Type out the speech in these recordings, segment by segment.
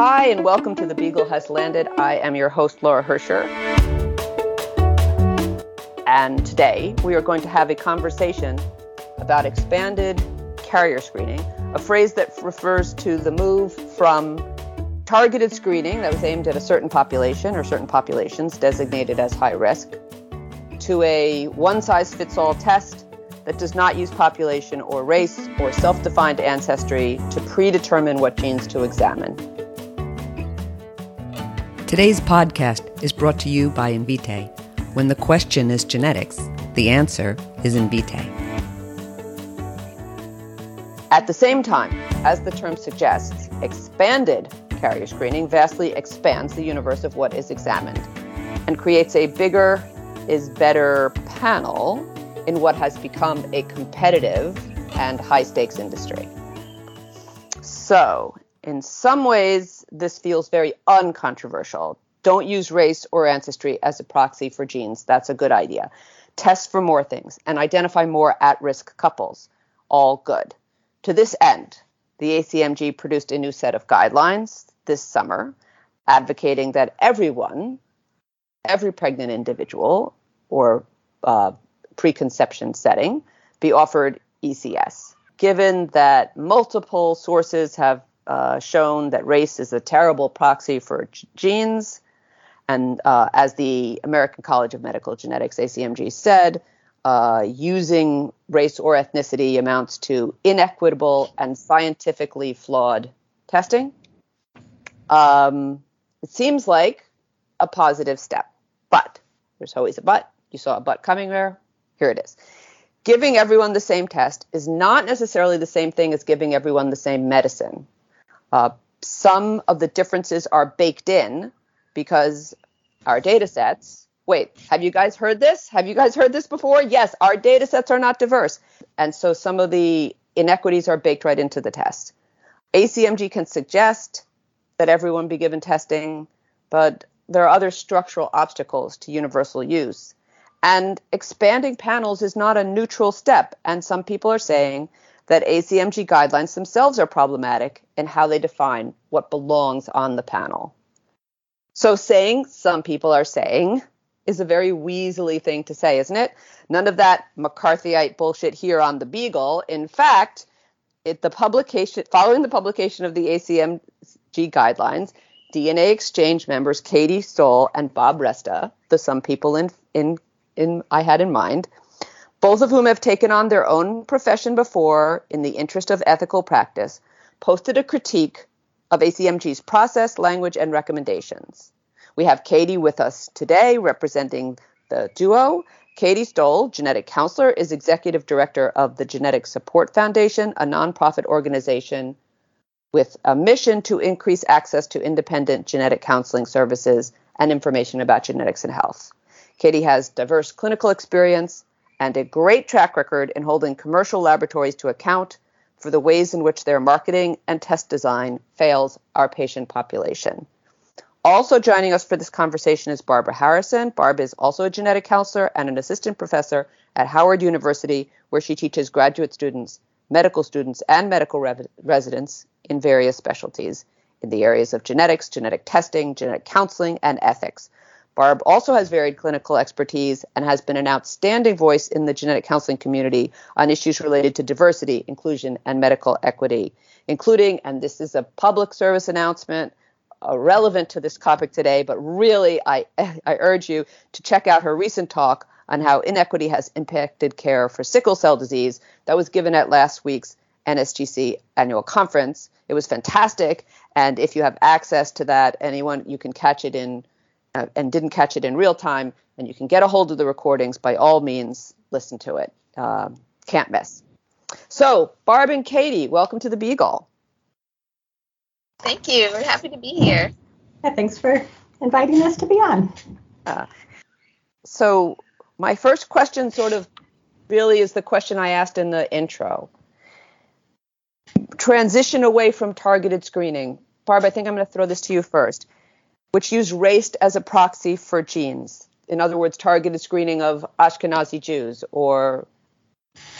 Hi, and welcome to The Beagle Has Landed. I am your host, Laura Hercher. And today we are going to have a conversation about expanded carrier screening, a phrase that refers to the move from targeted screening that was aimed at a certain population or certain populations designated as high risk to a one size fits all test that does not use population or race or self defined ancestry to predetermine what genes to examine. Today's podcast is brought to you by Invitae. When the question is genetics, the answer is Invitae. At the same time, as the term suggests, expanded carrier screening vastly expands the universe of what is examined and creates a bigger is better panel in what has become a competitive and high stakes industry. So, in some ways, this feels very uncontroversial. Don't use race or ancestry as a proxy for genes. That's a good idea. Test for more things and identify more at risk couples. All good. To this end, the ACMG produced a new set of guidelines this summer advocating that everyone, every pregnant individual or uh, preconception setting, be offered ECS. Given that multiple sources have uh, shown that race is a terrible proxy for g- genes, and uh, as the American College of Medical Genetics, ACMG, said, uh, using race or ethnicity amounts to inequitable and scientifically flawed testing. Um, it seems like a positive step, but there's always a but. You saw a but coming there. Here it is. Giving everyone the same test is not necessarily the same thing as giving everyone the same medicine. Uh, some of the differences are baked in because our data sets. Wait, have you guys heard this? Have you guys heard this before? Yes, our data sets are not diverse. And so some of the inequities are baked right into the test. ACMG can suggest that everyone be given testing, but there are other structural obstacles to universal use. And expanding panels is not a neutral step. And some people are saying that ACMG guidelines themselves are problematic in how they define what belongs on the panel. So saying some people are saying is a very weaselly thing to say, isn't it? None of that McCarthyite bullshit here on the Beagle. In fact, it, the publication following the publication of the ACMG guidelines, DNA exchange members Katie Stoll and Bob Resta, the some people in in in I had in mind, both of whom have taken on their own profession before in the interest of ethical practice, posted a critique of ACMG's process, language, and recommendations. We have Katie with us today representing the duo. Katie Stoll, genetic counselor, is executive director of the Genetic Support Foundation, a nonprofit organization with a mission to increase access to independent genetic counseling services and information about genetics and health. Katie has diverse clinical experience and a great track record in holding commercial laboratories to account for the ways in which their marketing and test design fails our patient population. Also joining us for this conversation is Barbara Harrison. Barb is also a genetic counselor and an assistant professor at Howard University, where she teaches graduate students, medical students, and medical re- residents in various specialties in the areas of genetics, genetic testing, genetic counseling, and ethics. Barb also has varied clinical expertise and has been an outstanding voice in the genetic counseling community on issues related to diversity, inclusion, and medical equity, including, and this is a public service announcement uh, relevant to this topic today, but really I, I urge you to check out her recent talk on how inequity has impacted care for sickle cell disease that was given at last week's NSGC annual conference. It was fantastic, and if you have access to that, anyone you can catch it in uh, and didn't catch it in real time, and you can get a hold of the recordings, by all means, listen to it. Uh, can't miss. So, Barb and Katie, welcome to the Beagle. Thank you. We're happy to be here. Yeah, thanks for inviting us to be on. Uh, so, my first question sort of really is the question I asked in the intro. Transition away from targeted screening. Barb, I think I'm going to throw this to you first which use race as a proxy for genes. In other words, targeted screening of Ashkenazi Jews or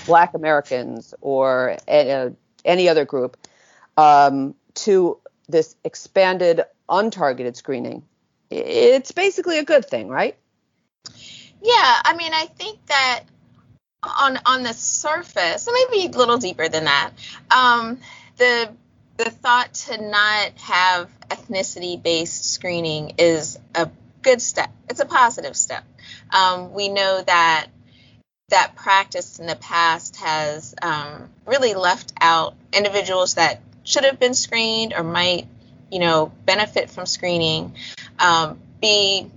Black Americans or any other group um, to this expanded untargeted screening, it's basically a good thing, right? Yeah, I mean, I think that on on the surface, maybe a little deeper than that, um, the the thought to not have ethnicity based screening is a good step. It's a positive step. Um, we know that that practice in the past has um, really left out individuals that should have been screened or might, you know, benefit from screening, um, be,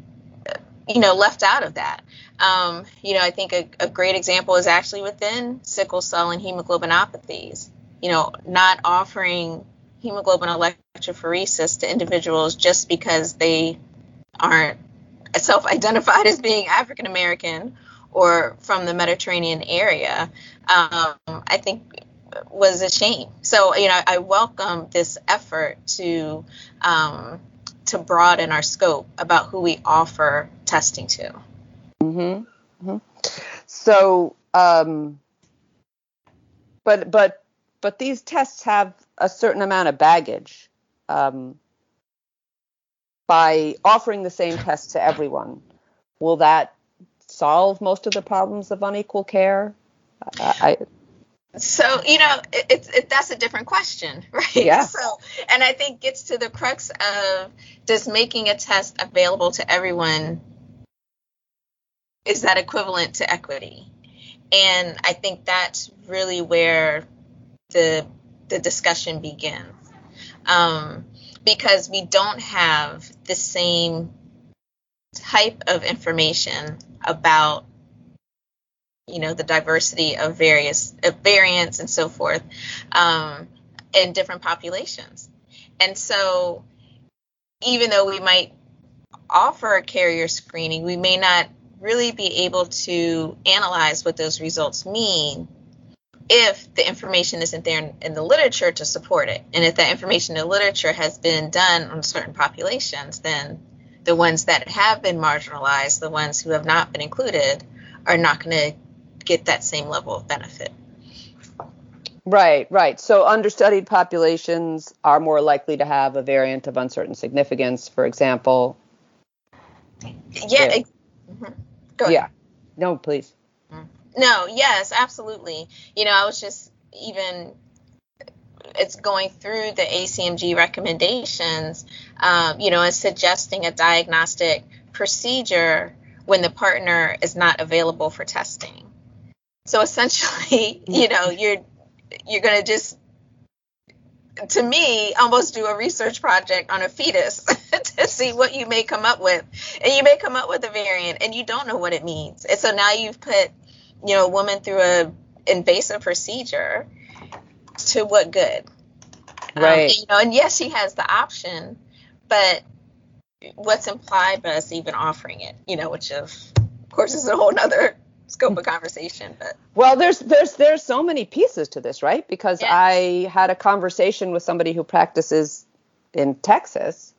you know, left out of that. Um, you know, I think a, a great example is actually within sickle cell and hemoglobinopathies. You know, not offering hemoglobin electrophoresis to individuals just because they aren't self-identified as being African American or from the Mediterranean area, um, I think was a shame. So you know, I welcome this effort to um, to broaden our scope about who we offer testing to. Mm-hmm. mm-hmm. So, um, but but but these tests have a certain amount of baggage. Um, by offering the same test to everyone, will that solve most of the problems of unequal care? I, so you know, it's it, that's a different question, right? Yeah. So, and I think gets to the crux of does making a test available to everyone is that equivalent to equity? And I think that's really where the the discussion begins. Um, because we don't have the same type of information about you know the diversity of various of variants and so forth um, in different populations and so even though we might offer a carrier screening we may not really be able to analyze what those results mean if the information isn't there in, in, the literature to support it. And if that information in the literature has been done on certain populations, then the ones that have been marginalized, the ones who have not been included, are not going to get that same level of benefit. Right, right. So understudied populations are more likely to have a variant of uncertain significance, for example. Yeah. yeah. Mm-hmm. Yeah. No, please. No, yes, absolutely. You know, I was just even it's going through the ACMG recommendations, um, you know, and suggesting a diagnostic procedure when the partner is not available for testing. So essentially, you know, you're you're going to just to me almost do a research project on a fetus to see what you may come up with and you may come up with a variant and you don't know what it means and so now you've put you know, a woman through a invasive procedure to what good? Um, right. Um, you know, and yes, she has the option, but what's implied by us even offering it, you know, which of course is a whole nother scope of conversation but well there's there's there's so many pieces to this right because yeah. i had a conversation with somebody who practices in texas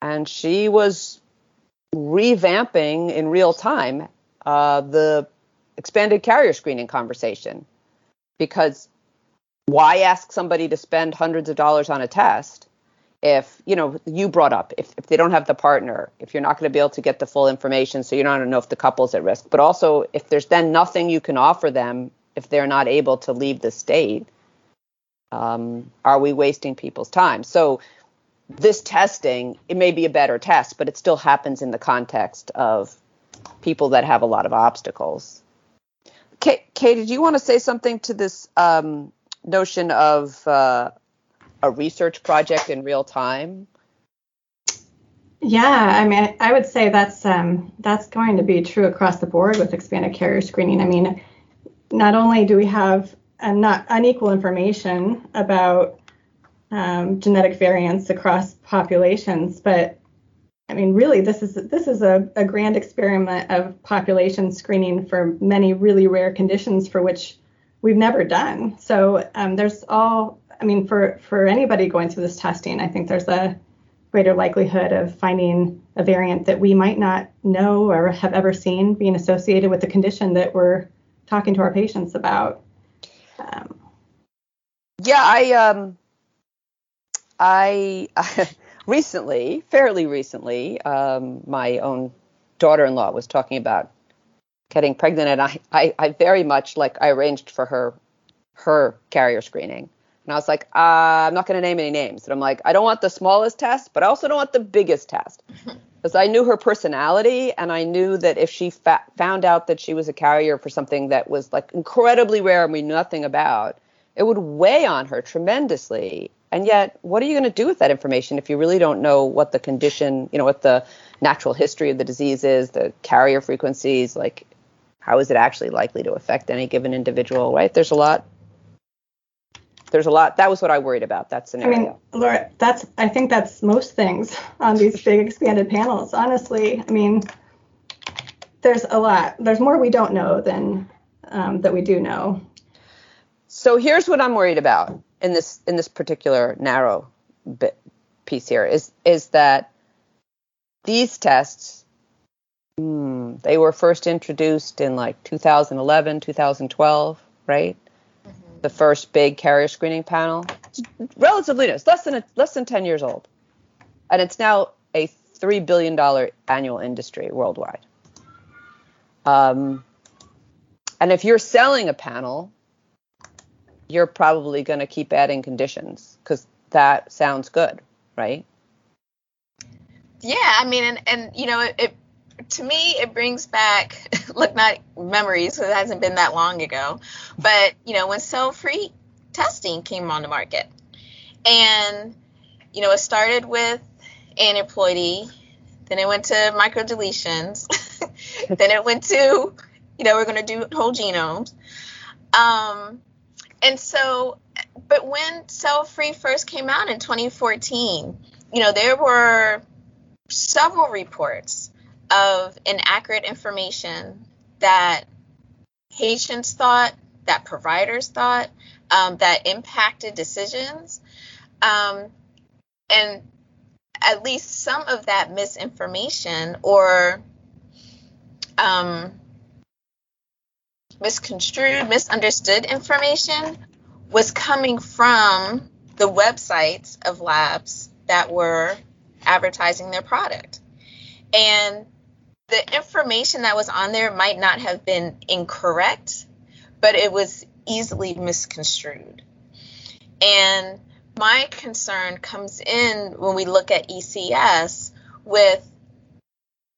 and she was revamping in real time uh, the expanded carrier screening conversation. Because why ask somebody to spend hundreds of dollars on a test if you know you brought up if, if they don't have the partner if you're not going to be able to get the full information so you don't know if the couple's at risk. But also if there's then nothing you can offer them if they're not able to leave the state um, are we wasting people's time? So this testing it may be a better test but it still happens in the context of people that have a lot of obstacles Kate, Kate, did you want to say something to this um, notion of uh, a research project in real time? Yeah, I mean, I would say that's um, that's going to be true across the board with expanded carrier screening. I mean, not only do we have not unequal information about um, genetic variants across populations, but I mean, really, this is this is a, a grand experiment of population screening for many really rare conditions for which we've never done. So um, there's all, I mean, for for anybody going through this testing, I think there's a greater likelihood of finding a variant that we might not know or have ever seen being associated with the condition that we're talking to our patients about. Um, yeah, I um, I, recently, fairly recently, um, my own daughter-in-law was talking about getting pregnant, and I, I, I very much like I arranged for her her carrier screening. And I was like, uh, I'm not going to name any names. And I'm like, I don't want the smallest test, but I also don't want the biggest test. Because I knew her personality and I knew that if she fa- found out that she was a carrier for something that was like incredibly rare and we knew nothing about, it would weigh on her tremendously. And yet, what are you going to do with that information if you really don't know what the condition, you know, what the natural history of the disease is, the carrier frequencies, like how is it actually likely to affect any given individual, right? There's a lot there's a lot. That was what I worried about. That scenario. I mean, Laura, that's I think that's most things on these big expanded panels. Honestly, I mean, there's a lot. There's more we don't know than um, that we do know. So here's what I'm worried about in this in this particular narrow bit piece here is is that these tests hmm, they were first introduced in like 2011 2012 right the first big carrier screening panel. It's relatively new. It's less than a, less than 10 years old, and it's now a three billion dollar annual industry worldwide. Um, and if you're selling a panel, you're probably going to keep adding conditions because that sounds good, right? Yeah, I mean, and, and you know, it, it to me it brings back look not memories it hasn't been that long ago but you know when cell free testing came on the market and you know it started with aneuploidy then it went to microdeletions then it went to you know we're going to do whole genomes um, and so but when cell free first came out in 2014 you know there were several reports of inaccurate information that patients thought, that providers thought, um, that impacted decisions. Um, and at least some of that misinformation or um, misconstrued, misunderstood information was coming from the websites of labs that were advertising their product. And the information that was on there might not have been incorrect, but it was easily misconstrued. And my concern comes in when we look at ECS with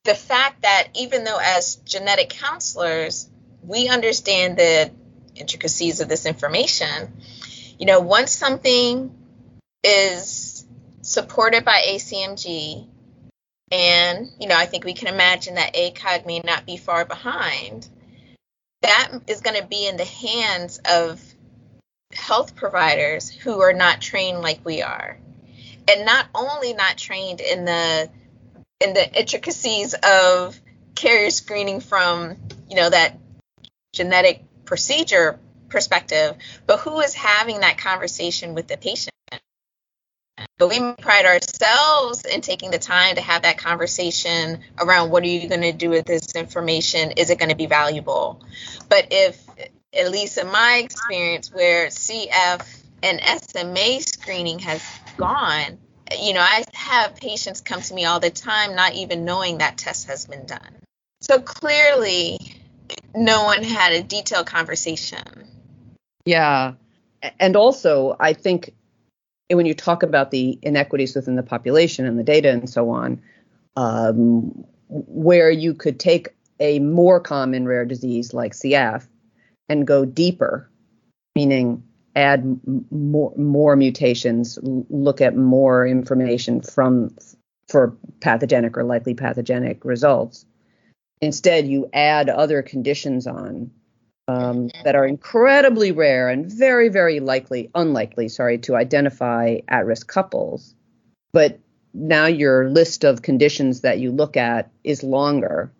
the fact that even though as genetic counselors, we understand the intricacies of this information, you know, once something is supported by ACMG and, you know, I think we can imagine that ACOG may not be far behind. That is going to be in the hands of health providers who are not trained like we are. And not only not trained in the in the intricacies of carrier screening from, you know, that genetic procedure perspective, but who is having that conversation with the patient? But we pride ourselves in taking the time to have that conversation around what are you going to do with this information? Is it going to be valuable? But if, at least in my experience, where CF and SMA screening has gone, you know, I have patients come to me all the time not even knowing that test has been done. So clearly, no one had a detailed conversation. Yeah. And also, I think when you talk about the inequities within the population and the data and so on, um, where you could take a more common rare disease like CF and go deeper, meaning add m- more more mutations, look at more information from for pathogenic or likely pathogenic results. Instead, you add other conditions on um, that are incredibly rare and very, very likely, unlikely, sorry, to identify at risk couples. But now your list of conditions that you look at is longer.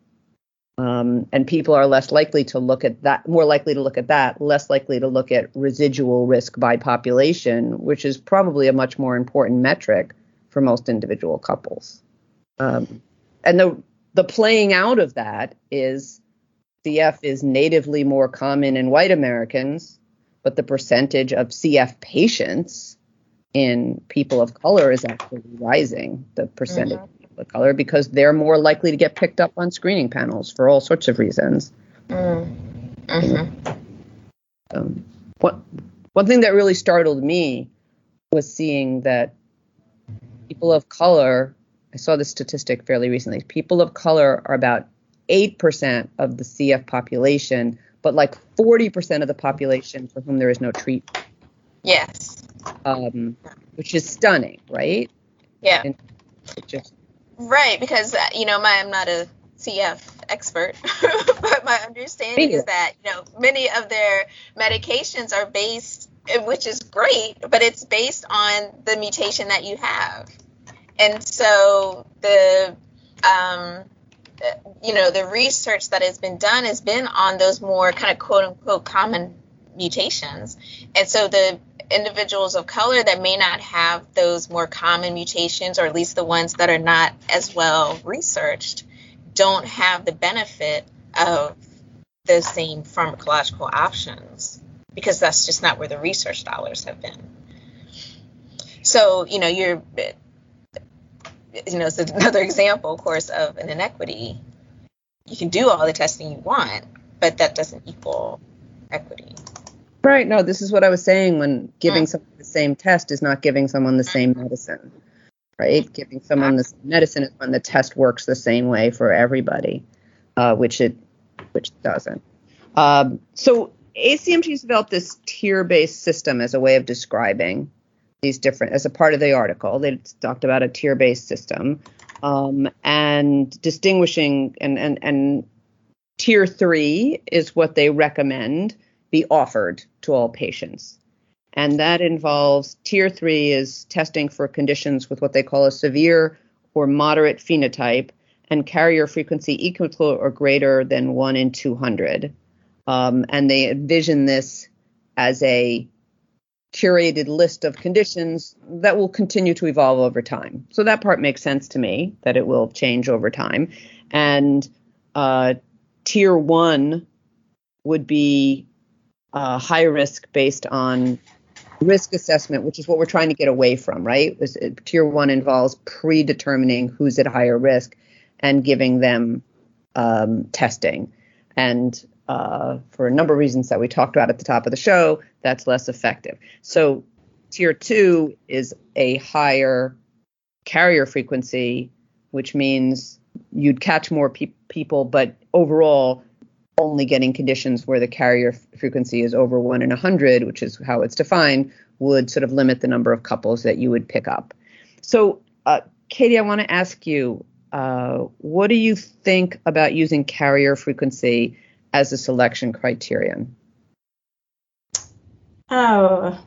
Um, and people are less likely to look at that, more likely to look at that, less likely to look at residual risk by population, which is probably a much more important metric for most individual couples. Um, and the the playing out of that is CF is natively more common in white Americans, but the percentage of CF patients in people of color is actually rising, the percentage mm-hmm. of people of color, because they're more likely to get picked up on screening panels for all sorts of reasons. Mm-hmm. Um, what, one thing that really startled me was seeing that people of color, I saw this statistic fairly recently, people of color are about 8% of the CF population, but like 40% of the population for whom there is no treatment. Yes um, which is stunning, right? Yeah. Just... Right, because uh, you know, my, I'm not a CF expert, but my understanding is that you know many of their medications are based, which is great, but it's based on the mutation that you have, and so the um, you know the research that has been done has been on those more kind of quote unquote common mutations, and so the individuals of color that may not have those more common mutations, or at least the ones that are not as well researched, don't have the benefit of the same pharmacological options because that's just not where the research dollars have been. So, you know, you're, you know, it's another example, of course, of an inequity. You can do all the testing you want, but that doesn't equal equity. Right. No, this is what I was saying when giving mm. someone the same test is not giving someone the same medicine. Right? Giving someone the same medicine is when the test works the same way for everybody, uh, which it which it doesn't. Um, so ACMG's developed this tier-based system as a way of describing these different as a part of the article. They talked about a tier-based system um, and distinguishing and and and tier three is what they recommend be offered to all patients. And that involves tier three is testing for conditions with what they call a severe or moderate phenotype and carrier frequency equal to or greater than 1 in 200. Um, and they envision this as a curated list of conditions that will continue to evolve over time. So that part makes sense to me that it will change over time. And uh, tier one would be uh, high risk based on risk assessment, which is what we're trying to get away from, right? Tier one involves predetermining who's at higher risk and giving them um, testing. And uh, for a number of reasons that we talked about at the top of the show, that's less effective. So tier two is a higher carrier frequency, which means you'd catch more pe- people, but overall only getting conditions where the carrier frequency is over one in a hundred, which is how it's defined, would sort of limit the number of couples that you would pick up. So, uh, Katie, I want to ask you, uh, what do you think about using carrier frequency as a selection criterion? Oh,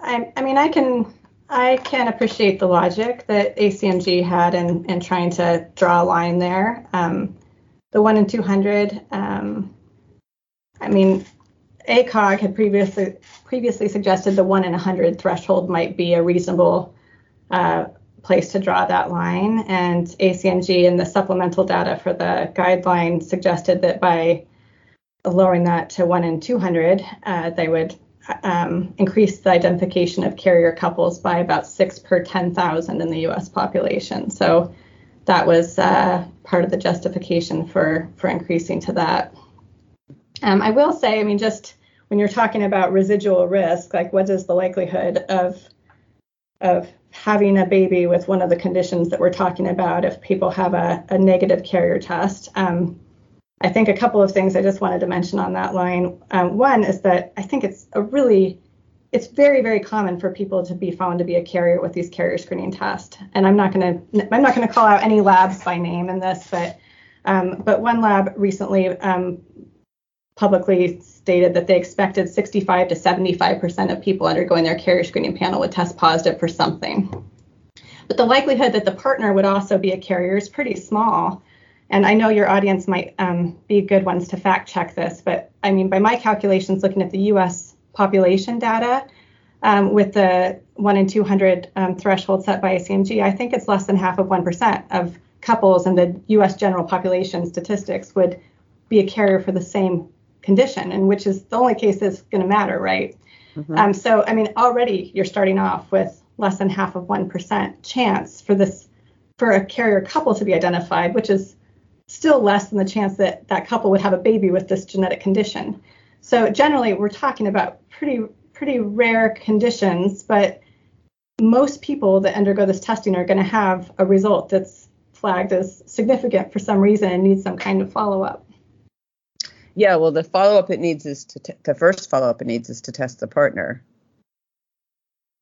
I, I mean, I can I can appreciate the logic that ACMG had in, in trying to draw a line there. Um, the one in 200. Um, I mean, ACOG had previously previously suggested the one in 100 threshold might be a reasonable uh, place to draw that line, and ACMG and the supplemental data for the guideline suggested that by lowering that to one in 200, uh, they would um, increase the identification of carrier couples by about six per 10,000 in the U.S. population. So that was uh, part of the justification for for increasing to that. Um, I will say, I mean, just when you're talking about residual risk, like what is the likelihood of of having a baby with one of the conditions that we're talking about if people have a, a negative carrier test? Um, I think a couple of things I just wanted to mention on that line. Um, one is that I think it's a really it's very very common for people to be found to be a carrier with these carrier screening tests. And i'm not going to i'm not going to call out any labs by name in this but um, but one lab recently um, publicly stated that they expected 65 to 75 percent of people undergoing their carrier screening panel would test positive for something. But the likelihood that the partner would also be a carrier is pretty small and I know your audience might um, be good ones to fact check this, but I mean, by my calculations, looking at the US population data um, with the 1 in 200 um, threshold set by ACMG, I think it's less than half of 1% of couples in the US general population statistics would be a carrier for the same condition, and which is the only case that's going to matter, right? Mm-hmm. Um, so, I mean, already you're starting off with less than half of 1% chance for this for a carrier couple to be identified, which is still less than the chance that that couple would have a baby with this genetic condition. So generally, we're talking about pretty pretty rare conditions, but most people that undergo this testing are going to have a result that's flagged as significant for some reason and needs some kind of follow up. Yeah, well, the follow up it needs is to t- the first follow up it needs is to test the partner,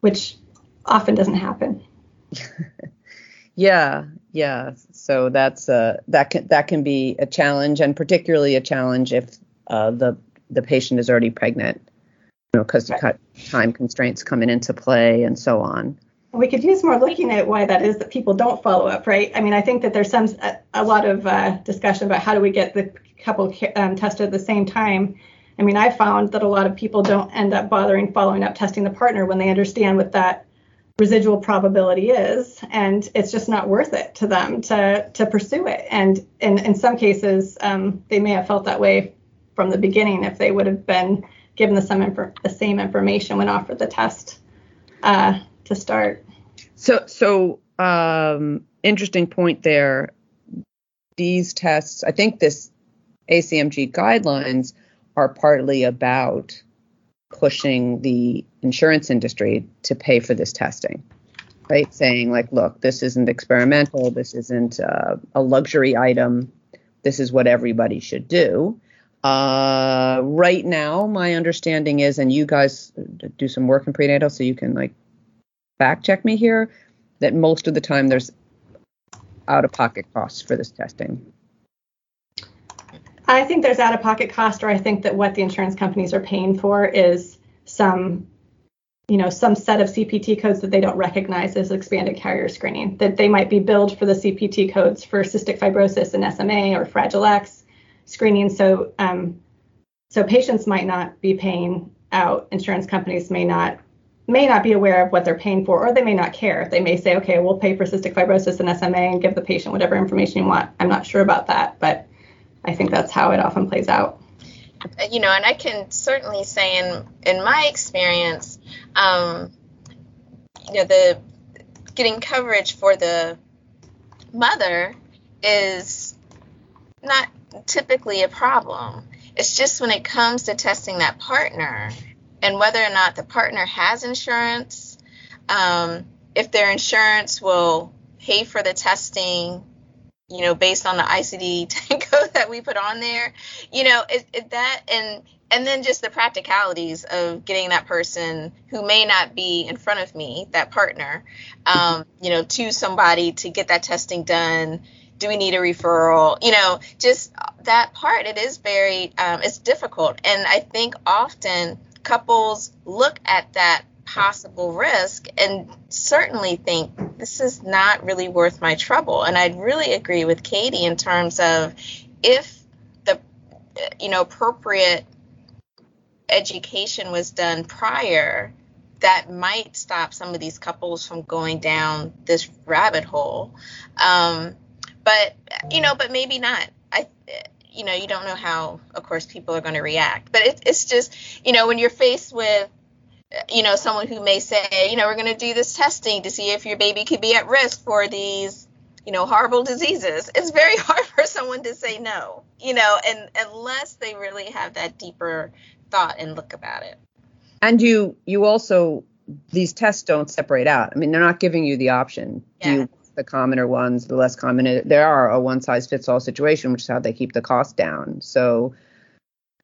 which often doesn't happen. yeah, yeah. So that's uh that can that can be a challenge, and particularly a challenge if uh, the the patient is already pregnant know, because right. time constraints coming into play and so on. We could use more looking at why that is that people don't follow up, right? I mean, I think that there's some a, a lot of uh, discussion about how do we get the couple um, tested at the same time. I mean, I found that a lot of people don't end up bothering following up testing the partner when they understand what that residual probability is, and it's just not worth it to them to to pursue it. And in in some cases, um, they may have felt that way from the beginning if they would have been given the, some infor- the same information when offered the test uh, to start. So, so um, interesting point there. These tests, I think this ACMG guidelines are partly about pushing the insurance industry to pay for this testing, right? Saying like, look, this isn't experimental, this isn't uh, a luxury item, this is what everybody should do. Uh, right now, my understanding is, and you guys do some work in prenatal, so you can like fact check me here, that most of the time there's out of pocket costs for this testing. I think there's out of pocket cost, or I think that what the insurance companies are paying for is some, you know, some set of CPT codes that they don't recognize as expanded carrier screening. That they might be billed for the CPT codes for cystic fibrosis and SMA or Fragile X, screening. So um, so patients might not be paying out. Insurance companies may not may not be aware of what they're paying for, or they may not care. They may say, okay, we'll pay for cystic fibrosis and SMA and give the patient whatever information you want. I'm not sure about that, but I think that's how it often plays out. You know, and I can certainly say in in my experience, um, you know, the getting coverage for the mother is not typically a problem. It's just when it comes to testing that partner and whether or not the partner has insurance, um, if their insurance will pay for the testing, you know, based on the ICD 10 code that we put on there, you know, it, it, that and and then just the practicalities of getting that person who may not be in front of me, that partner, um, you know, to somebody to get that testing done. Do we need a referral? You know just that part it is very um, it's difficult. And i think often couples look at that possible risk and certainly think this is not really worth my trouble and i'd really agree with katie in terms of if the you know appropriate education was done prior that might stop some of these couples from going down this rabbit hole um, but you know, but maybe not. I you know, you don't know how, of course, people are going to react. But it, it's just, you know, when you're faced with, you know, someone who may say, you know, we're going to do this testing to see if your baby could be at risk for these, you know, horrible diseases. It's very hard for someone to say no, you know, and unless they really have that deeper thought and look about it. And you, you also, these tests don't separate out. I mean, they're not giving you the option. Yeah. You the commoner ones, the less common. There are a one size fits all situation, which is how they keep the cost down. So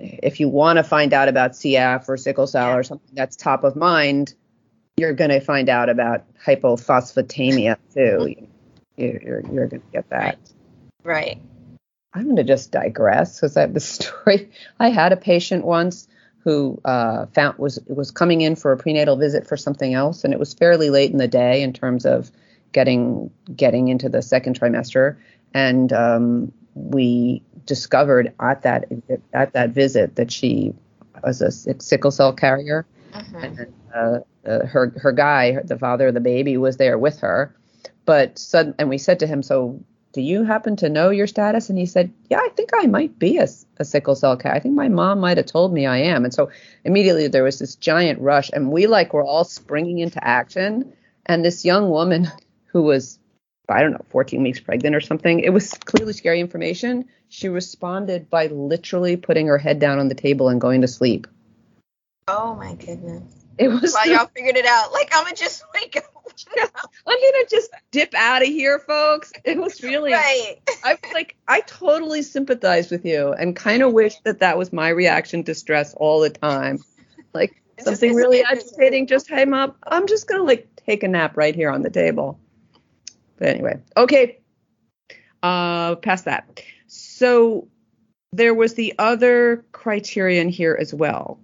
if you want to find out about CF or sickle cell or something that's top of mind, you're going to find out about hypophosphatemia too. You're, you're, going to get that. Right. right. I'm going to just digress because I have the story. I had a patient once who uh, found was was coming in for a prenatal visit for something else, and it was fairly late in the day in terms of getting getting into the second trimester, and um, we discovered at that at that visit that she was a sickle cell carrier, mm-hmm. and uh, uh, her her guy, the father of the baby, was there with her. But sudden, and we said to him, "So, do you happen to know your status?" And he said, "Yeah, I think I might be a, a sickle cell carrier. I think my mom might have told me I am." And so immediately there was this giant rush, and we like were all springing into action And this young woman who was, I don't know, 14 weeks pregnant or something, it was clearly scary information. She responded by literally putting her head down on the table and going to sleep. Oh my goodness. It was Well, the- y'all figured it out. Like, I'm going to just wake up. I'm gonna just dip out of here, folks. It was really right. I was like, I totally sympathize with you and kind of wish that that was my reaction to stress all the time. Like It's something just- really agitating just came up. I'm just going to like take a nap right here on the table. But anyway, okay. Uh, past that. So there was the other criterion here as well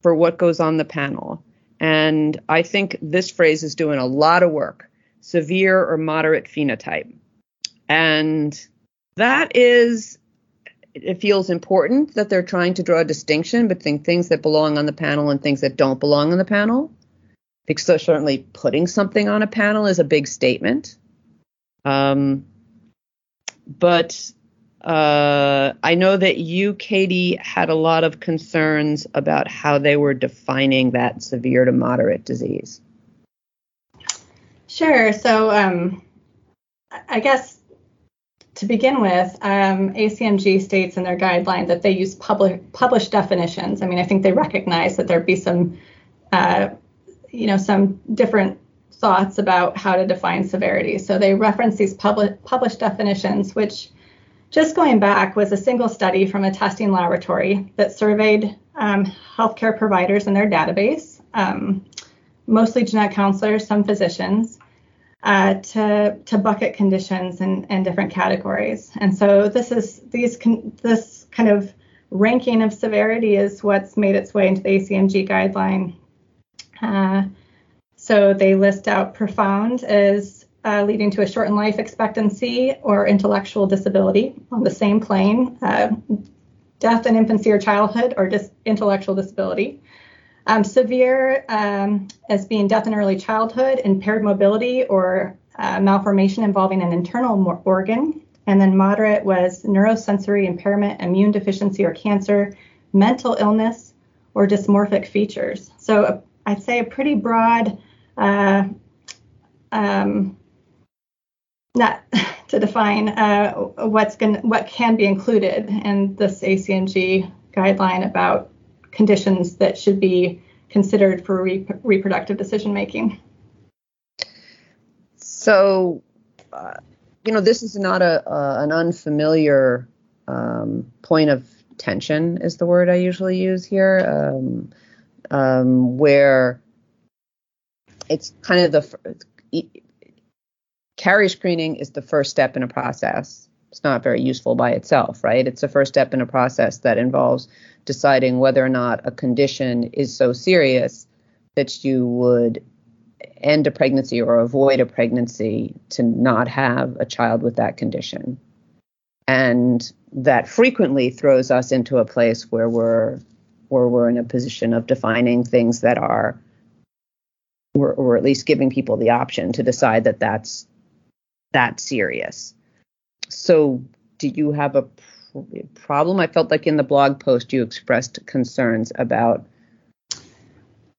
for what goes on the panel. And I think this phrase is doing a lot of work severe or moderate phenotype. And that is, it feels important that they're trying to draw a distinction between things that belong on the panel and things that don't belong on the panel. Because certainly putting something on a panel is a big statement. Um, but uh, I know that you, Katie, had a lot of concerns about how they were defining that severe to moderate disease. Sure. So, um, I guess to begin with, um, ACMG states in their guideline that they use public, published definitions. I mean, I think they recognize that there'd be some, uh, you know, some different thoughts about how to define severity. So they reference these public, published definitions, which just going back was a single study from a testing laboratory that surveyed um, healthcare providers in their database, um, mostly genetic counselors, some physicians, uh, to to bucket conditions and and different categories. And so this is these con- this kind of ranking of severity is what's made its way into the ACMG guideline. Uh, so they list out profound as uh, leading to a shortened life expectancy or intellectual disability on the same plane, uh, death in infancy or childhood or dis- intellectual disability. Um, severe um, as being death in early childhood, impaired mobility or uh, malformation involving an internal mo- organ. And then moderate was neurosensory impairment, immune deficiency or cancer, mental illness, or dysmorphic features. So uh, I'd say a pretty broad uh, um, not to define uh, what's going what can be included in this ACMG guideline about conditions that should be considered for re- reproductive decision making. So, uh, you know, this is not a an unfamiliar um, point of tension, is the word I usually use here, um, um, where it's kind of the carrier screening is the first step in a process. It's not very useful by itself, right? It's the first step in a process that involves deciding whether or not a condition is so serious that you would end a pregnancy or avoid a pregnancy to not have a child with that condition. And that frequently throws us into a place where we're where we're in a position of defining things that are or, or at least giving people the option to decide that that's that serious. So, do you have a pr- problem? I felt like in the blog post you expressed concerns about.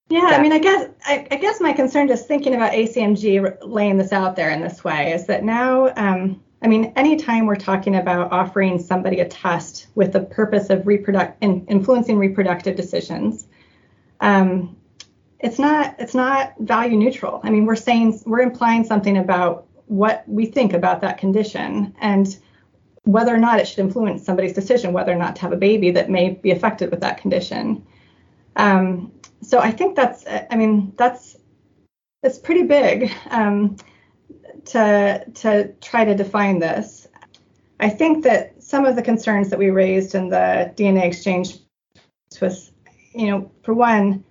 Yeah, that. I mean, I guess I, I guess my concern just thinking about ACMG laying this out there in this way is that now, um, I mean, anytime we're talking about offering somebody a test with the purpose of reproduct in, influencing reproductive decisions, um, it's not it's not value neutral. I mean, we're saying we're implying something about what we think about that condition and whether or not it should influence somebody's decision whether or not to have a baby that may be affected with that condition. Um, so I think that's I mean that's it's pretty big um, to to try to define this. I think that some of the concerns that we raised in the DNA exchange was, you know, for one,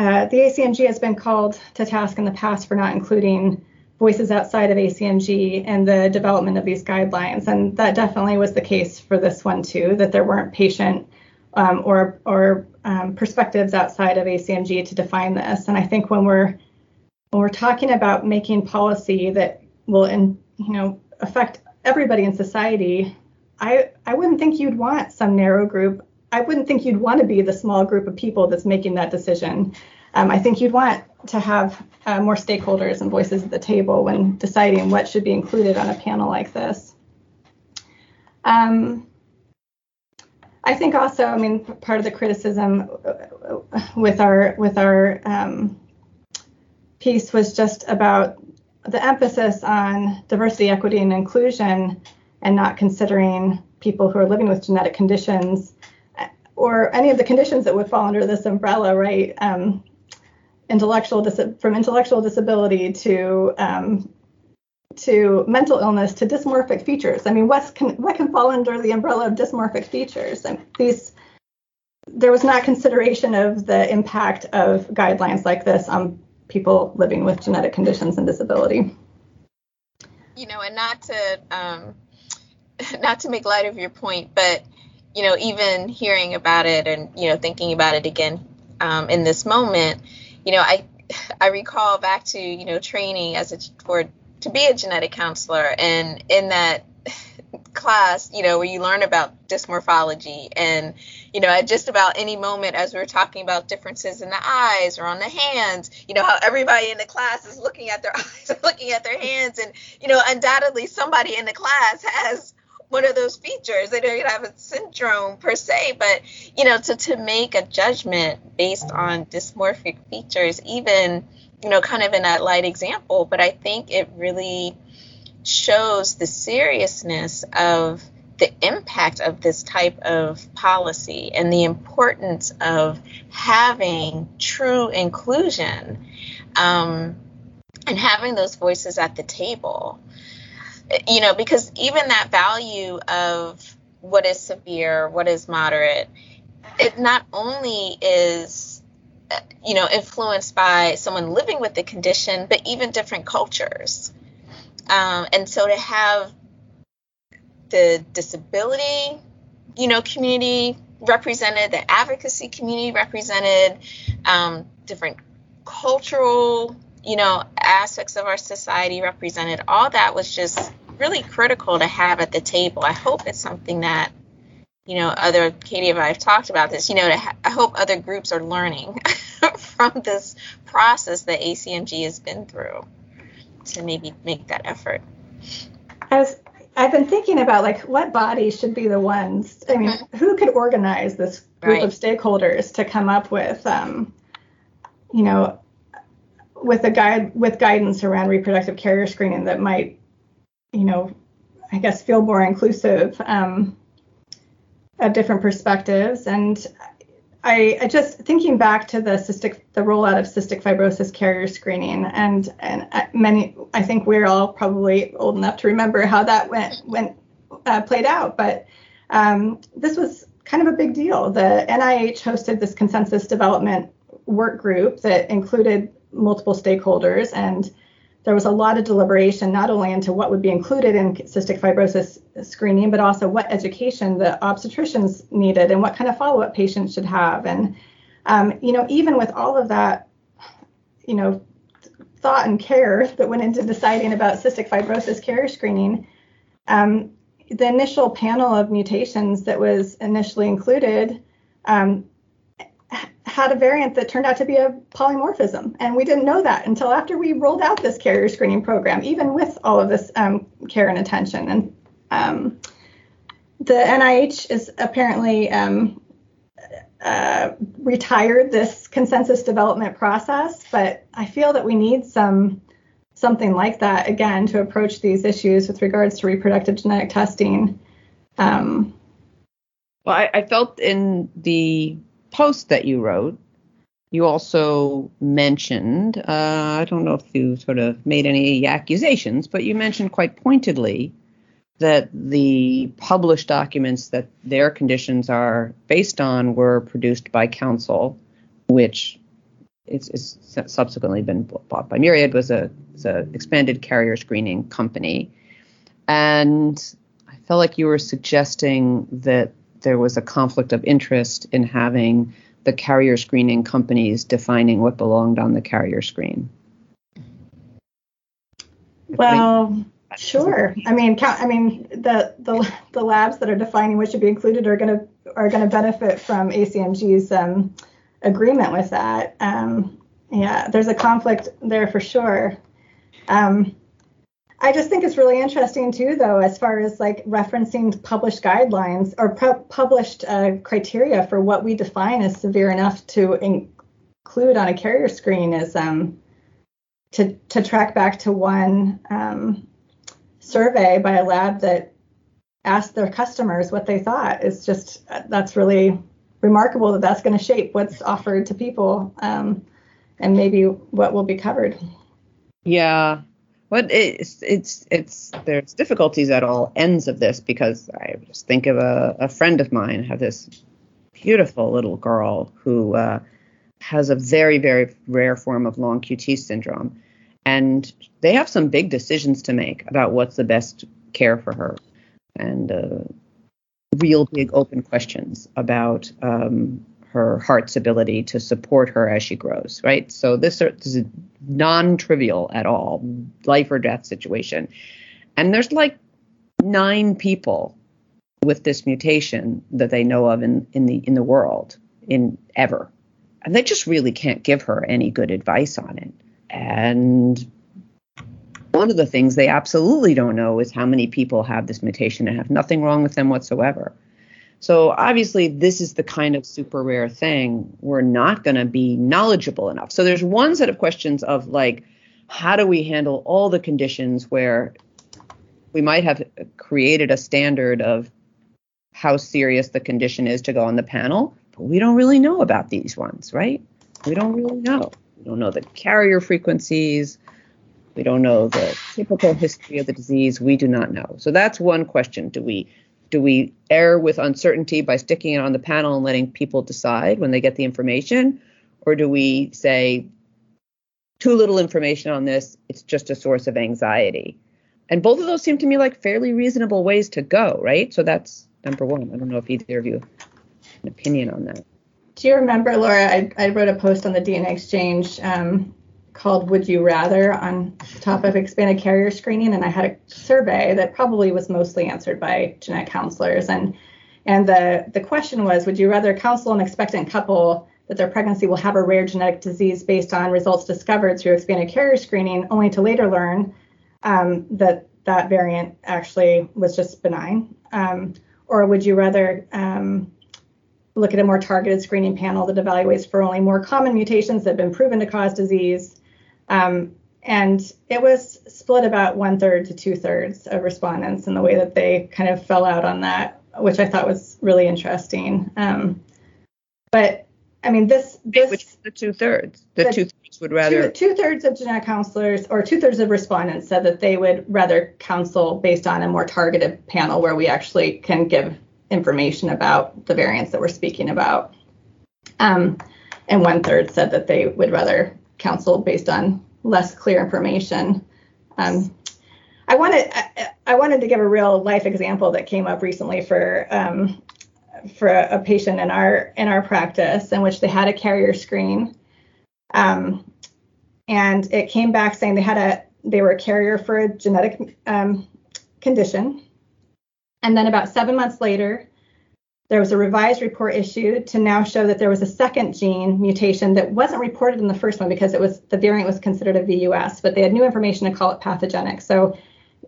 uh, the ACMG has been called to task in the past for not including voices outside of ACMG and the development of these guidelines, and that definitely was the case for this one too. That there weren't patient um, or or um, perspectives outside of ACMG to define this. And I think when we're when we're talking about making policy that will, in, you know, affect everybody in society, I I wouldn't think you'd want some narrow group. I wouldn't think you'd want to be the small group of people that's making that decision. um, I think you'd want to have uh, more stakeholders and voices at the table when deciding what should be included on a panel like this. Um, I think also, I mean, part of the criticism with our with our um, piece was just about the emphasis on diversity, equity, and inclusion, and not considering people who are living with genetic conditions or any of the conditions that would fall under this umbrella, right? Um, intellectual dis- from intellectual disability to um, to mental illness to dysmorphic features. I mean, what's can, what can fall under the umbrella of dysmorphic features? And these there was not consideration of the impact of guidelines like this on people living with genetic conditions and disability. You know, and not to um, not to make light of your point, but you know, even hearing about it and you know thinking about it again um, in this moment, you know, I I recall back to you know training as a for to be a genetic counselor, and in that class, you know, where you learn about dysmorphology and, you know, at just about any moment as we are talking about differences in the eyes or on the hands, you know, how everybody in the class is looking at their eyes, looking at their hands, and, you know, undoubtedly somebody in the class has one of those features. They don't have a syndrome per se, but you know, to to make a judgment based on dysmorphic features, even you know, kind of in that light example, but I think it really shows the seriousness of the impact of this type of policy and the importance of having true inclusion um, and having those voices at the table you know, because even that value of what is severe, what is moderate, it not only is, you know, influenced by someone living with the condition, but even different cultures. Um, and so to have the disability, you know, community represented, the advocacy community represented, um, different cultural, you know, aspects of our society represented, all that was just really critical to have at the table. I hope it's something that you know other Katie and I have talked about this. You know, ha- I hope other groups are learning from this process that ACMG has been through to maybe make that effort. As I've been thinking about like what bodies should be the ones. I mean, mm-hmm. who could organize this group right. of stakeholders to come up with, um, you know, with a guide with guidance around reproductive carrier screening that might you know, I guess feel more inclusive um, of different perspectives. And I, I, just thinking back to the cystic, the rollout of cystic fibrosis carrier screening, and and many, I think we're all probably old enough to remember how that went went uh, played out. But um, this was kind of a big deal. The NIH hosted this consensus development work group that included multiple stakeholders and there was a lot of deliberation not only into what would be included in cystic fibrosis screening, but also what education the obstetricians needed and what kind of follow-up patients should have. And um, you know, even with all of that, you know, thought and care that went into deciding about cystic fibrosis carrier screening, um, the initial panel of mutations that was initially included um, had a variant that turned out to be a polymorphism. And we didn't know that until after we rolled out this carrier screening program, even with all of this um, care and attention. And um, the NIH is apparently um, uh, retired this consensus development process, but I feel that we need some something like that again to approach these issues with regards to reproductive genetic testing. Um, well, I, I felt in the post that you wrote, you also mentioned, uh, I don't know if you sort of made any accusations, but you mentioned quite pointedly that the published documents that their conditions are based on were produced by Counsyl, which it's, it's subsequently been bought by Myriad, was a, was a expanded carrier screening company. And I felt like you were suggesting that there was a conflict of interest in having the carrier screening companies defining what belonged on the carrier screen. Well, sure. I mean, I mean, the, the the labs that are defining what should be included are going to are going to benefit from ACMG's um, agreement with that. Um, yeah, there's a conflict there for sure. Um, I just think it's really interesting too, though, as far as like referencing published guidelines or pu- published uh, criteria for what we define as severe enough to include on a carrier screen is um, to to track back to one um, survey by a lab that asked their customers what they thought is just that's really remarkable that that's going to shape what's offered to people um, and maybe what will be covered. Yeah, but it's it's it's there's difficulties at all ends of this because I just think of a, a friend of mine have this beautiful little girl who uh, has a very very rare form of long QT syndrome, and they have some big decisions to make about what's the best care for her, and uh, real big open questions about um, her heart's ability to support her as she grows, right? So this, is a non-trivial at all, life or death situation. And there's like nine people with this mutation that they know of in, in the in the world in ever. And they just really can't give her any good advice on it. And one of the things they absolutely don't know is how many people have this mutation and have nothing wrong with them whatsoever. So obviously, this is the kind of super rare thing we're not going to be knowledgeable enough. So there's one set of questions of like, how do we handle all the conditions where we might have created a standard of how serious the condition is to go on the panel, but we don't really know about these ones, right? We don't really know. We don't know the carrier frequencies. We don't know the typical history of the disease. We do not know. So that's one question. Do we do we err with uncertainty by sticking it on the panel and letting people decide when they get the information? Or do we say, too little information on this, it's just a source of anxiety? And both of those seem to me like fairly reasonable ways to go, right? So that's number one. I don't know if either of you have an opinion on that. Do you remember, Laura? I, I wrote a post on the DNA Exchange um, called Would You Rather on top of expanded carrier screening. And I had a survey that probably was mostly answered by genetic counselors. And and the, the question was Would you rather counsel an expectant couple that their pregnancy will have a rare genetic disease based on results discovered through expanded carrier screening, only to later learn um, that that variant actually was just benign? Um, or would you rather um, look at a more targeted screening panel that evaluates for only more common mutations that have been proven to cause disease um, and it was split about one third to two thirds of respondents in the way that they kind of fell out on that, which I thought was really interesting. Um, but I mean, this this which the two thirds, the, the two thirds would rather two thirds of genetic counselors or two thirds of respondents said that they would rather counsel based on a more targeted panel where we actually can give information about the variants that we're speaking about. Um, and one third said that they would rather counsel based on less clear information. Um, I wanted I, I, wanted to give a real life example that came up recently for um, for a, a, patient in our in our practice in which they had a carrier screen, um, and it came back saying they had a they were a carrier for a genetic um, condition, and then about seven months later, there was a revised report issued to now show that there was a second gene mutation that wasn't reported in the first one because it was the variant was considered a VUS, but they had new information to call it pathogenic. So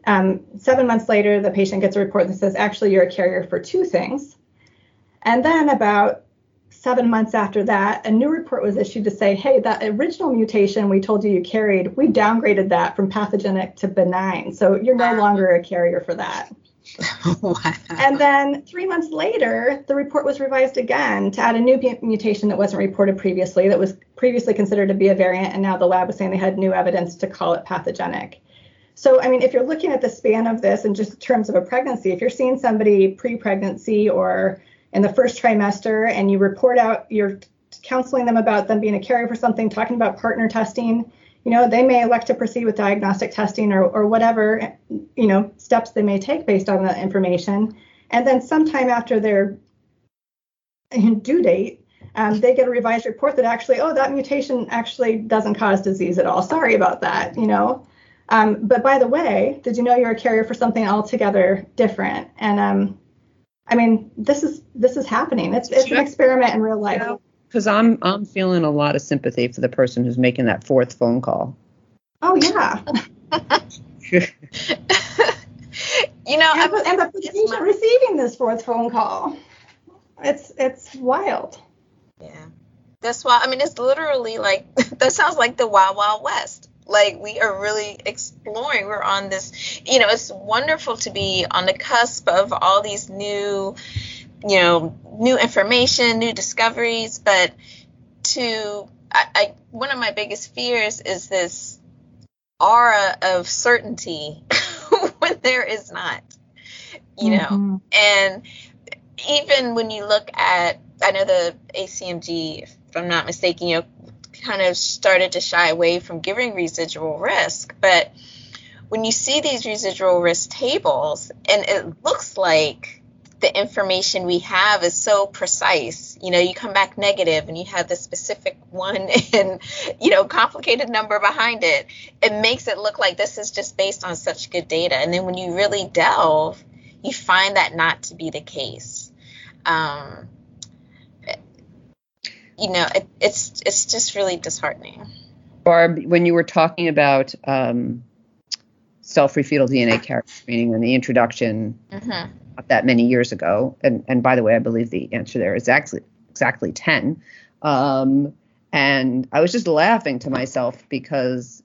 um, seven months later, the patient gets a report that says, actually, you're a carrier for two things. And then about seven months after that, a new report was issued to say, hey, that original mutation we told you you carried, we downgraded that from pathogenic to benign. So you're no longer a carrier for that. wow. And then three months later, the report was revised again to add a new mutation that wasn't reported previously, that was previously considered to be a variant, and now the lab was saying they had new evidence to call it pathogenic. So, I mean, if you're looking at the span of this in just terms of a pregnancy, if you're seeing somebody pre pregnancy or in the first trimester and you report out, you're counseling them about them being a carrier for something, talking about partner testing, you know, they may elect to proceed with diagnostic testing or, or whatever, you know, steps they may take based on the information. And then sometime after their due date, um, they get a revised report that actually, oh, that mutation actually doesn't cause disease at all. Sorry about that, you know. Um, but by the way, did you know you're a carrier for something altogether different? And um, I mean, this is this is happening. It's it's an experiment in real life. Because I'm I'm feeling a lot of sympathy for the person who's making that fourth phone call. Oh yeah. you know, and, I'm, and the patient my, receiving this fourth phone call. It's it's wild. Yeah, that's why. I mean, it's literally like that sounds like the Wild Wild West. Like we are really exploring. We're on this. You know, it's wonderful to be on the cusp of all these new, you know, new information, new discoveries. But to I, I one of my biggest fears is this aura of certainty when there is not you know mm-hmm. and even when you look at i know the acmg if i'm not mistaken you know kind of started to shy away from giving residual risk but when you see these residual risk tables and it looks like the information we have is so precise. You know, you come back negative and you have the specific one and, you know, complicated number behind it. It makes it look like this is just based on such good data. And then when you really delve, you find that not to be the case. Um, you know, it, it's it's just really disheartening. Barb, when you were talking about um, cell-free fetal DNA carrier screening and the introduction mm-hmm not that many years ago. And, and by the way, I believe the answer there is exactly, exactly 10. Um, and I was just laughing to myself because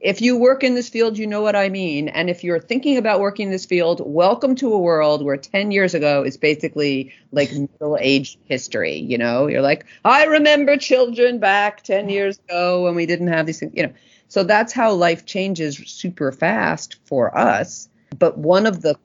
if you work in this field, you know what I mean. And if you're thinking about working in this field, welcome to a world where 10 years ago is basically like middle age history. You know, you're like, I remember children back 10 years ago when we didn't have these things, you know. So that's how life changes super fast for us. But one of the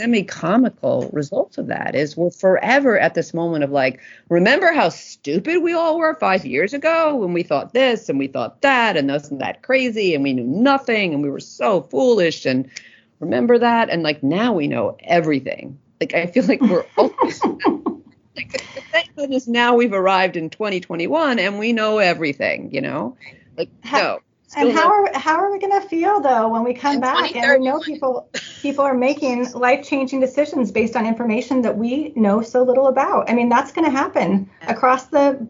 semi-comical results of that is we're forever at this moment of like remember how stupid we all were five years ago when we thought this and we thought that and wasn't that crazy and we knew nothing and we were so foolish and remember that? And like now we know everything. Like i feel like we're always like thank goodness now we've arrived in 2021 and we know everything you know? Like no and how are how are we going to feel though when we come back and we know people people are making life changing decisions based on information that we know so little about? I mean, that's going to happen across the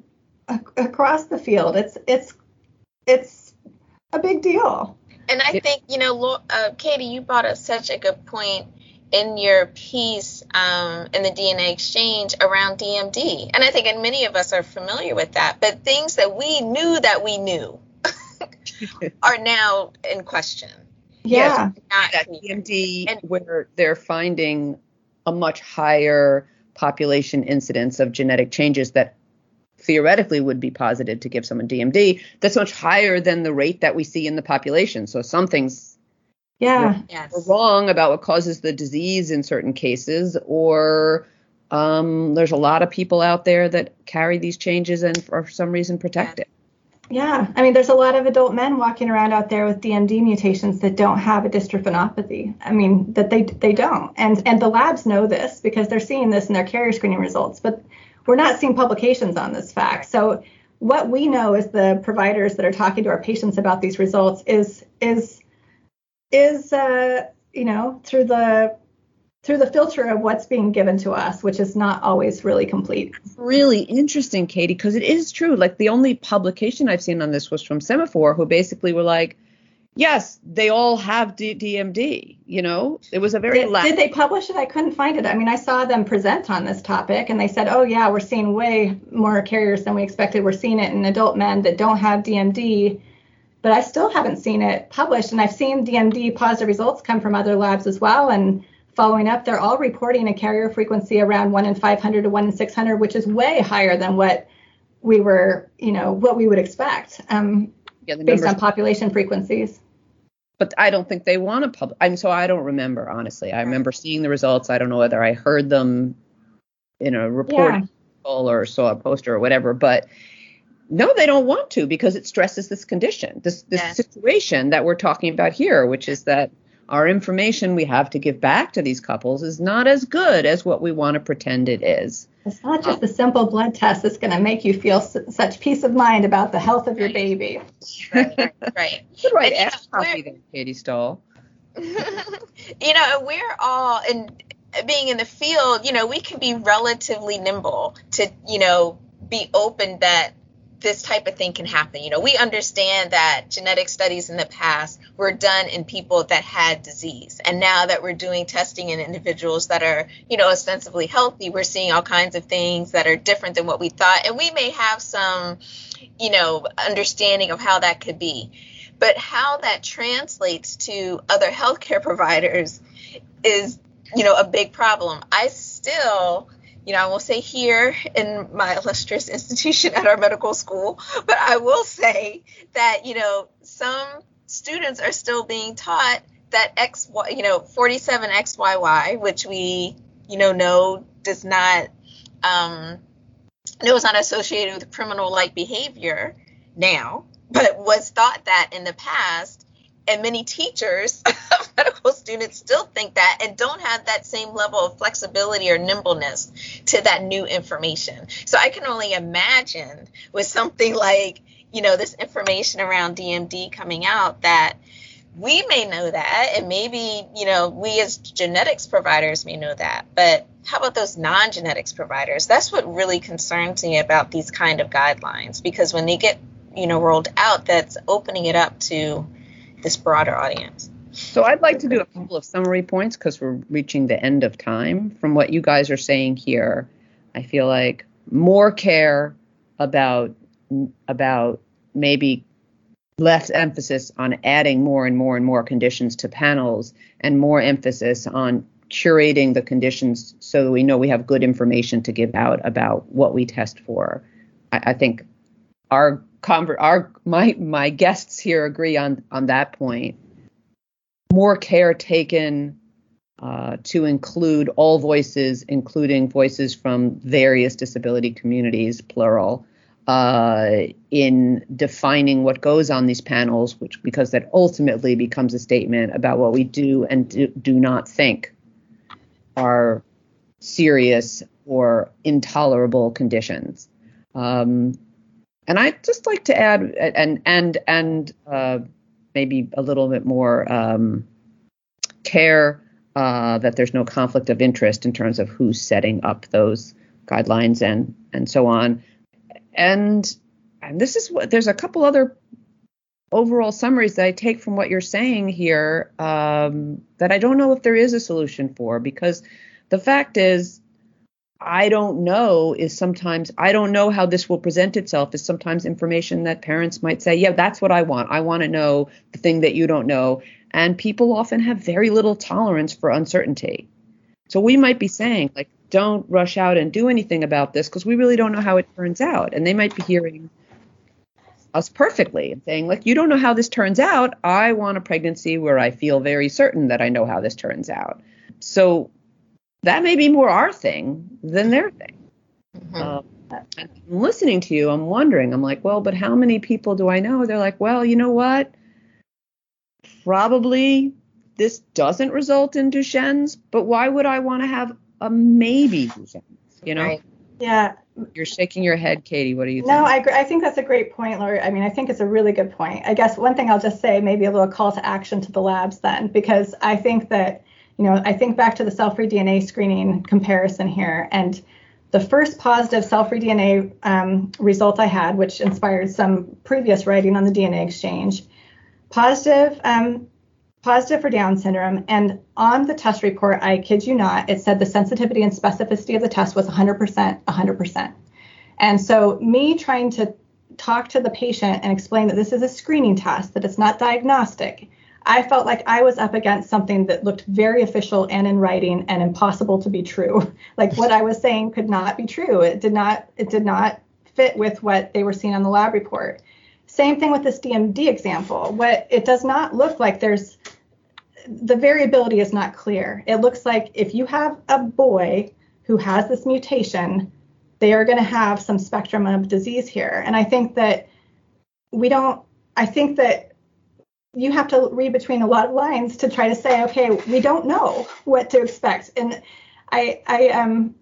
across the field. It's it's it's a big deal. And I think you know, uh, Katie, you brought up such a good point in your piece um, in the DNA exchange around DMD. And I think and many of us are familiar with that, but things that we knew that we knew are now in question. Yeah. Yes, that DMD and, where they're finding a much higher population incidence of genetic changes that theoretically would be posited to give someone DMD. That's much higher than the rate that we see in the population. So something's yeah yes. wrong about what causes the disease in certain cases, or um, there's a lot of people out there that carry these changes and for some reason protect yeah. it. Yeah, I mean, there's a lot of adult men walking around out there with DMD mutations that don't have a dystrophinopathy. I mean, that they they don't, and and the labs know this because they're seeing this in their carrier screening results. But we're not seeing publications on this fact. So what we know is the providers that are talking to our patients about these results is is is uh, you know through the through the filter of what's being given to us, which is not always really complete. Really interesting, Katie, because it is true. Like the only publication I've seen on this was from Sema4, who basically were like, yes, they all have D- DMD. You know, it was a very. Did, did, they publish it? I couldn't find it. I mean, I saw them present on this topic, and they said, oh yeah, we're seeing way more carriers than we expected. We're seeing it in adult men that don't have DMD. But I still haven't seen it published, and I've seen DMD positive results come from other labs as well, and following up, they're all reporting a carrier frequency around 1 in 500 to 1 in 600, which is way higher than what we were, you know, what we would expect um, yeah, based on population frequencies. But I don't think they want to publish. I'm so I don't remember honestly. I remember seeing the results. I don't know whether I heard them in a report yeah. or saw a poster or whatever. But no, they don't want to because it stresses this condition, this this situation that we're talking about here, which is that our information we have to give back to these couples is not as good as what we want to pretend it is. It's not just a simple blood test that's going to make you feel s- such peace of mind about the health of your baby. Right, right, right. Good right ask copy there, Katie Stoll. you know, we're all in being in the field. You know, we can be relatively nimble to you know be open that this type of thing can happen. You know, we understand that genetic studies in the past were done in people that had disease. And now that we're doing testing in individuals that are, you know, ostensibly healthy, we're seeing all kinds of things that are different than what we thought. And we may have some, you know, understanding of how that could be. But how that translates to other healthcare providers is, you know, a big problem. I still you know, I won't say here in my illustrious institution at our medical school, but I will say that, you know, some students are still being taught that X, you know, 47XYY, which we, you know, know does not, um, know is not associated with criminal like behavior now, but was thought that in the past and many teachers medical students still think that and don't have that same level of flexibility or nimbleness to that new information. So i can only imagine with something like you know this information around dmd coming out that we may know that and maybe you know we as genetics providers may know that. But how about those non-genetics providers? That's what really concerns me about these kind of guidelines because when they get you know rolled out that's opening it up to this broader audience. So I'd like to do a couple of summary points because we're reaching the end of time. From what you guys are saying here, I feel like more care about about maybe less emphasis on adding more and more and more conditions to panels and more emphasis on curating the conditions so that we know we have good information to give out about what we test for. I, I think our conver- our my my guests here agree on on that point. More care taken uh, to include all voices, including voices from various disability communities, plural, uh, in defining what goes on these panels, which because that ultimately becomes a statement about what we do and do, do not think are serious or intolerable conditions. Um, and I'd just like to add and and and uh, maybe a little bit more um, care uh, that there's no conflict of interest in terms of who's setting up those guidelines and and so on. And and this is what there's a couple other overall summaries that I take from what you're saying here um, that I don't know if there is a solution for because the fact is I don't know is sometimes I don't know how this will present itself is sometimes information that parents might say, yeah, that's what I want. I want to know the thing that you don't know. And people often have very little tolerance for uncertainty. So we might be saying, like, don't rush out and do anything about this because we really don't know how it turns out. And they might be hearing us perfectly and saying, like, you don't know how this turns out. I want a pregnancy where I feel very certain that I know how this turns out. So that may be more our thing than their thing. Mm-hmm. Um, listening to you, I'm wondering, I'm like, well, but how many people do I know? They're like, well, you know what? Probably this doesn't result in Duchenne's, but why would I want to have a maybe Duchenne's? You know? Right. Yeah. You're shaking your head, Katie. What do you think? No, I, I think that's a great point, Lori. I mean, I think it's a really good point. I guess one thing I'll just say, maybe a little call to action to the labs then, because I think that you know, I think back to the cell-free DNA screening comparison here, and the first positive cell-free DNA um, result I had, which inspired some previous writing on the DNA exchange, positive, um, positive for Down syndrome, and on the test report, I kid you not, it said the sensitivity and specificity of the test was 100%, 100%. And so me trying to talk to the patient and explain that this is a screening test, that it's not diagnostic, I felt like I was up against something that looked very official and in writing and impossible to be true. Like what I was saying could not be true. It did not it did not fit with what they were seeing on the lab report. Same thing with this DMD example. What it does not look like there's the variability is not clear. It looks like if you have a boy who has this mutation, they are going to have some spectrum of disease here. And I think that we don't I think that you have to read between a lot of lines to try to say, okay, we don't know what to expect. And I, I, um,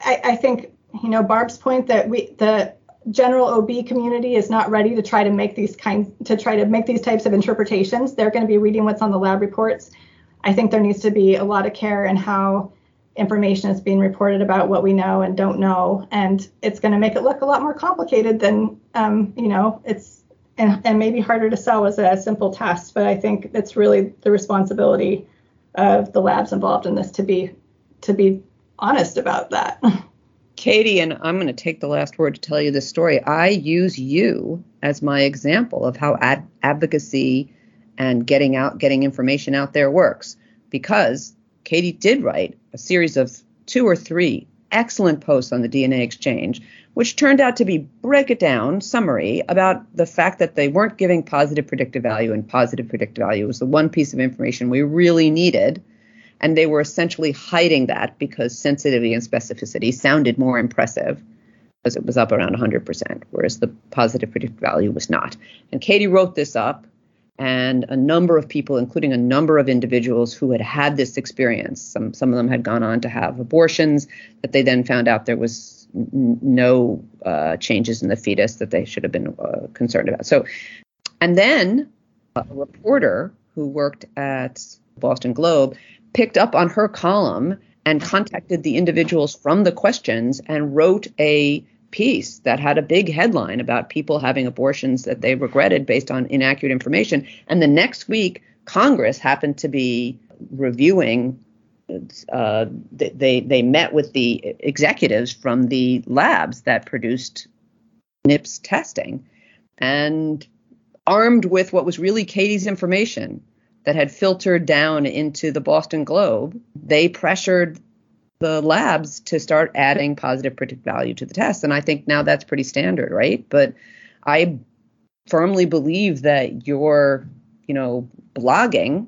I, I think, you know, Barb's point that we, the general OB community is not ready to try to make these kinds, to try to make these types of interpretations. They're going to be reading what's on the lab reports. I think there needs to be a lot of care in how information is being reported about what we know and don't know, and it's going to make it look a lot more complicated than um, you know it's and, and maybe harder to sell as a simple test. But I think it's really the responsibility of the labs involved in this to be to be honest about that. Katie, and I'm going to take the last word to tell you this story. I use you as my example of how ad- advocacy and getting out, getting information out there works because Katie did write a series of two or three excellent posts on the DNA exchange, which turned out to be break it down summary about the fact that they weren't giving positive predictive value, and positive predictive value was the one piece of information we really needed. And they were essentially hiding that because sensitivity and specificity sounded more impressive because it was up around 100%, whereas the positive predictive value was not. And Katie wrote this up and a number of people, including a number of individuals who had had this experience. Some some of them had gone on to have abortions that they then found out there was n- no uh, changes in the fetus that they should have been uh, concerned about. So, and then a reporter who worked at Boston Globe picked up on her column and contacted the individuals from the questions and wrote a piece that had a big headline about people having abortions that they regretted based on inaccurate information. And the next week, Congress happened to be reviewing. Uh, they they met with the executives from the labs that produced NIPS testing, and armed with what was really Katie's information that had filtered down into the Boston Globe, they pressured the labs to start adding positive predictive value to the test. And I think now that's pretty standard, right? But I firmly believe that your, you know, blogging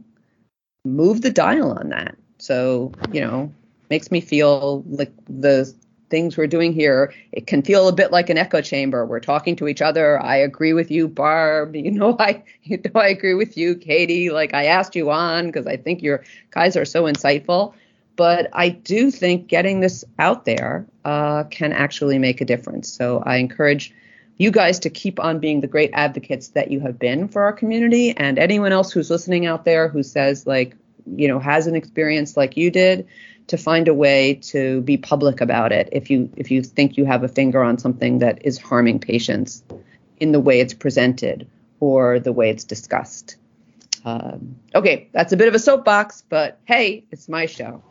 move the dial on that. So, you know, makes me feel like the things we're doing here, it can feel a bit like an echo chamber. We're talking to each other. I agree with you, Barb. You know, I you know I agree with you, Katie. Like I asked you on because I think your guys are so insightful. But I do think getting this out there uh, can actually make a difference. So I encourage you guys to keep on being the great advocates that you have been for our community. And anyone else who's listening out there who says, like, you know, has an experience like you did, to find a way to be public about it if you if you think you have a finger on something that is harming patients in the way it's presented or the way it's discussed. Um, okay, that's a bit of a soapbox, but hey, it's my show.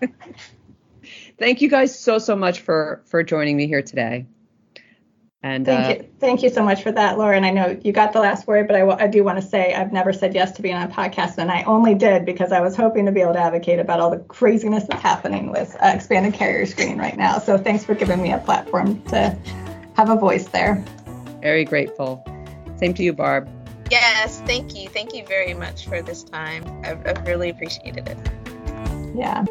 Thank you guys so so much for for joining me here today. And thank uh, you, thank you so much for that, Lauren. I know you got the last word, but I, w- I do want to say I've never said yes to being on a podcast, and I only did because I was hoping to be able to advocate about all the craziness that's happening with uh, expanded carrier screening right now. So thanks for giving me a platform to have a voice there. Very grateful. Same to you, Barb. Yes, thank you. Thank you very much for this time. I've, I've really appreciated it. Yeah.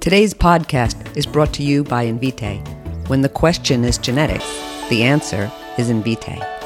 Today's podcast is brought to you by Invitae. When the question is genetics, the answer is Invitae.